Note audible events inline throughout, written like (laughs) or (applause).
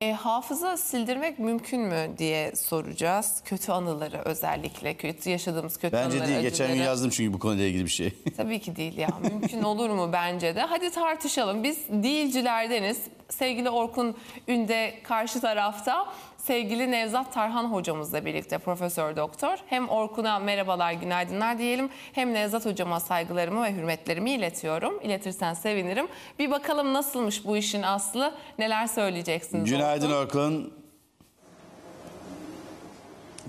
E, hafıza sildirmek mümkün mü diye soracağız. Kötü anıları özellikle, kötü yaşadığımız kötü Bence anıları, değil. Geçen gün acıları. yazdım çünkü bu konuyla ilgili bir şey. Tabii ki değil ya. Mümkün olur mu bence de? Hadi tartışalım. Biz değilcilerdeniz. Sevgili Orkun Ünde karşı tarafta. Sevgili Nevzat Tarhan hocamızla birlikte profesör doktor. Hem Orkun'a merhabalar, günaydınlar diyelim. Hem Nevzat hocama saygılarımı ve hürmetlerimi iletiyorum. İletirsen sevinirim. Bir bakalım nasılmış bu işin aslı? Neler söyleyeceksiniz? Günaydın Orkun? Orkun.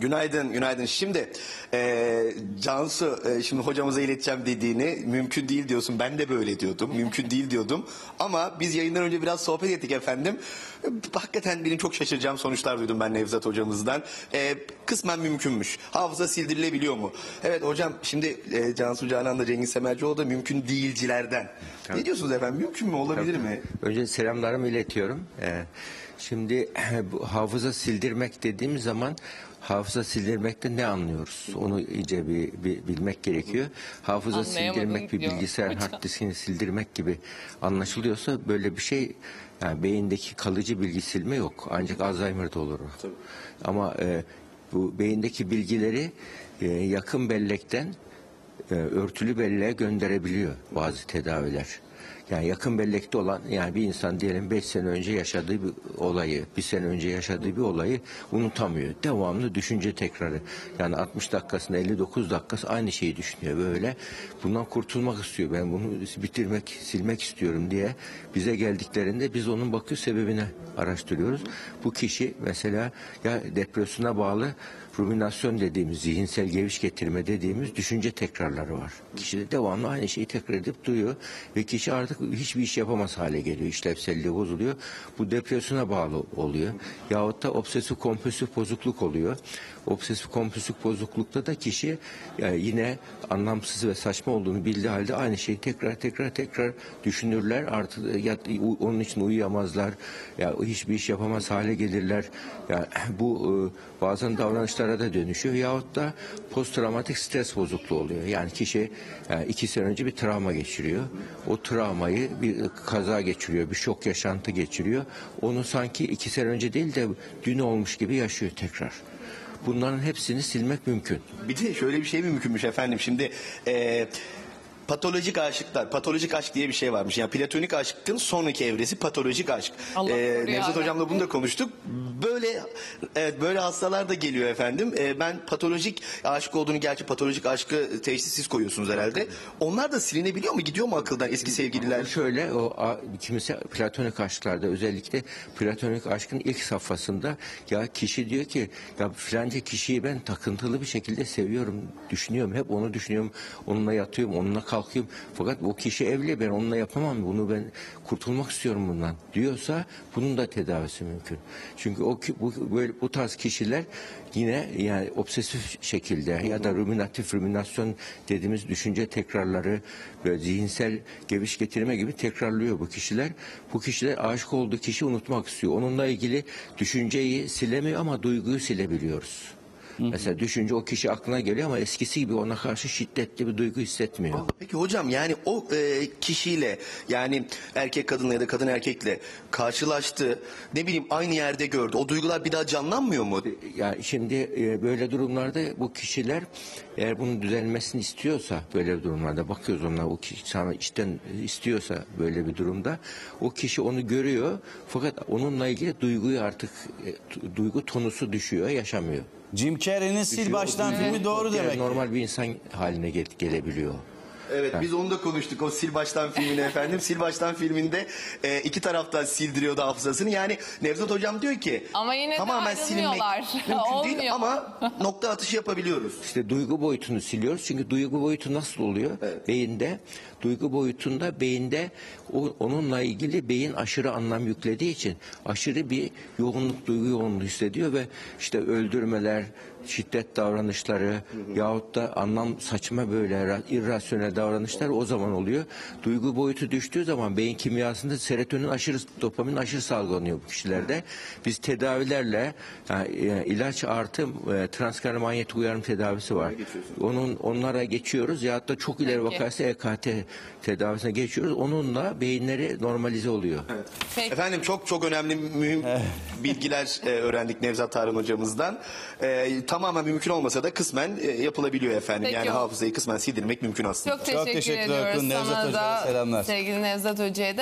Günaydın, günaydın. Şimdi e, Cansu, e, şimdi hocamıza ileteceğim dediğini mümkün değil diyorsun. Ben de böyle diyordum. Mümkün değil diyordum. Ama biz yayından önce biraz sohbet ettik efendim. E, Hakikaten benim çok şaşıracağım sonuçlar duydum ben Nevzat hocamızdan. E, kısmen mümkünmüş. Hafıza sildirilebiliyor mu? Evet hocam şimdi e, Cansu Canan da Cengiz Semercioğlu da mümkün değilcilerden. Ne diyorsunuz efendim? Mümkün mü? Olabilir mi? Önce selamlarımı iletiyorum. Ee, şimdi (clears throat) bu hafıza sildirmek dediğim zaman hafıza sildirmekte ne anlıyoruz? Onu iyice bir, bir bilmek gerekiyor. Hafıza sildirmek bir diyor bilgisayar hard diskini sildirmek gibi anlaşılıyorsa böyle bir şey yani beyindeki kalıcı bilgi silme yok. Ancak Alzheimer'da olur o. Ama e, bu beyindeki bilgileri e, yakın bellekten e, örtülü belleğe gönderebiliyor bazı tedaviler. Yani yakın bellekte olan yani bir insan diyelim 5 sene önce yaşadığı bir olayı, bir sene önce yaşadığı bir olayı unutamıyor. Devamlı düşünce tekrarı. Yani 60 dakikasında 59 dakikası aynı şeyi düşünüyor böyle. Bundan kurtulmak istiyor. Ben bunu bitirmek, silmek istiyorum diye bize geldiklerinde biz onun bakıyor sebebini araştırıyoruz. Bu kişi mesela ya depresyona bağlı ruminasyon dediğimiz, zihinsel geviş getirme dediğimiz düşünce tekrarları var. Kişi de devamlı aynı şeyi tekrar edip duruyor ve kişi artık hiçbir iş yapamaz hale geliyor. İşlevselliği bozuluyor. Bu depresyona bağlı oluyor. Yahut da obsesif kompulsif bozukluk oluyor. Obsesif kompulsif bozuklukta da kişi yani yine anlamsız ve saçma olduğunu bildiği halde aynı şeyi tekrar tekrar tekrar düşünürler. Artık ya, onun için uyuyamazlar. Ya hiçbir iş yapamaz hale gelirler. Ya bu e, bazen davranışlara da dönüşüyor. Yahut da post travmatik stres bozukluğu oluyor. Yani kişi yani iki sene önce bir travma geçiriyor. O travmayı bir kaza geçiriyor, bir şok yaşantı geçiriyor. Onu sanki iki sene önce değil de dün olmuş gibi yaşıyor tekrar. Bunların hepsini silmek mümkün. Bir de şöyle bir şey mi mümkünmüş efendim şimdi e, patolojik aşıklar, patolojik aşk diye bir şey varmış. Yani platonik aşkın sonraki evresi patolojik aşk. Allah koruyor Nevzat hocamla bunu da konuştuk. Böyle evet, böyle hastalar da geliyor efendim. E, ben patolojik aşık olduğunu gerçi patolojik aşkı teşhis siz koyuyorsunuz herhalde. Onlar da silinebiliyor mu? Gidiyor mu akıldan eski sevgililer? Şöyle o a- kimisi platonik aşklarda özellikle platonik aşkın ilk safhasında ya kişi diyor ki ya filanca kişiyi ben takıntılı bir şekilde seviyorum, düşünüyorum. Hep onu düşünüyorum. Onunla yatıyorum, onunla kalkıyorum. Fakat o kişi evli ben onunla yapamam. Bunu ben kurtulmak istiyorum bundan diyorsa bunun da tedavisi mümkün. Çünkü o bu böyle bu tarz kişiler yine yani obsesif şekilde ya da ruminatif ruminasyon dediğimiz düşünce tekrarları ve zihinsel geviş getirme gibi tekrarlıyor bu kişiler. Bu kişiler aşık olduğu kişi unutmak istiyor. Onunla ilgili düşünceyi silemiyor ama duyguyu silebiliyoruz. Mesela düşünce o kişi aklına geliyor ama eskisi gibi ona karşı şiddetli bir duygu hissetmiyor. Peki hocam yani o e, kişiyle yani erkek kadınla ya da kadın erkekle karşılaştı. Ne bileyim aynı yerde gördü. O duygular bir daha canlanmıyor mu? Yani şimdi e, böyle durumlarda bu kişiler eğer bunun düzelmesini istiyorsa böyle durumlarda bakıyoruz onlar o kişi sana içten istiyorsa böyle bir durumda o kişi onu görüyor fakat onunla ilgili duyguyu artık e, duygu tonusu düşüyor yaşamıyor. Jim Carrey'nin Sil Düşüyor, Baştan filmi doğru demek. Normal bir insan haline gel- gelebiliyor. Evet biz onu da konuştuk o Sil Baştan filmini efendim. Sil Baştan filminde e, iki taraftan sildiriyordu hafızasını. Yani Nevzat hocam diyor ki Ama yine de tamamen silinmek ayrılmıyorlar. (laughs) mümkün değil Olmuyor. ama nokta atışı yapabiliyoruz. İşte duygu boyutunu siliyoruz. Çünkü duygu boyutu nasıl oluyor? Beyinde, duygu boyutunda beyinde o, onunla ilgili beyin aşırı anlam yüklediği için aşırı bir yoğunluk, duygu yoğunluğu hissediyor ve işte öldürmeler, şiddet davranışları yahut da anlam saçma böyle ra- irrasyonel davranışlar o zaman oluyor. Duygu boyutu düştüğü zaman beyin kimyasında serotonin aşırı, dopamin aşırı salgılanıyor bu kişilerde. Biz tedavilerle yani, e, ilaç artı e, transkraniyal manyetik uyarım tedavisi var. Onun onlara geçiyoruz ya da çok ileri Peki. vakası EKT tedavisine geçiyoruz. Onunla beyinleri normalize oluyor. Peki. Efendim çok çok önemli mühim (laughs) bilgiler e, öğrendik Nevzat Tarhan hocamızdan. E, tamamen mümkün olmasa da kısmen e, yapılabiliyor efendim. Peki. Yani hafızayı kısmen sildirmek mümkün aslında. Çok teşekkür teşekkürler ediyoruz Akın. Nevzat sana Hoca'ya da. selamlar. Sevgili Nevzat Hoca'ya da.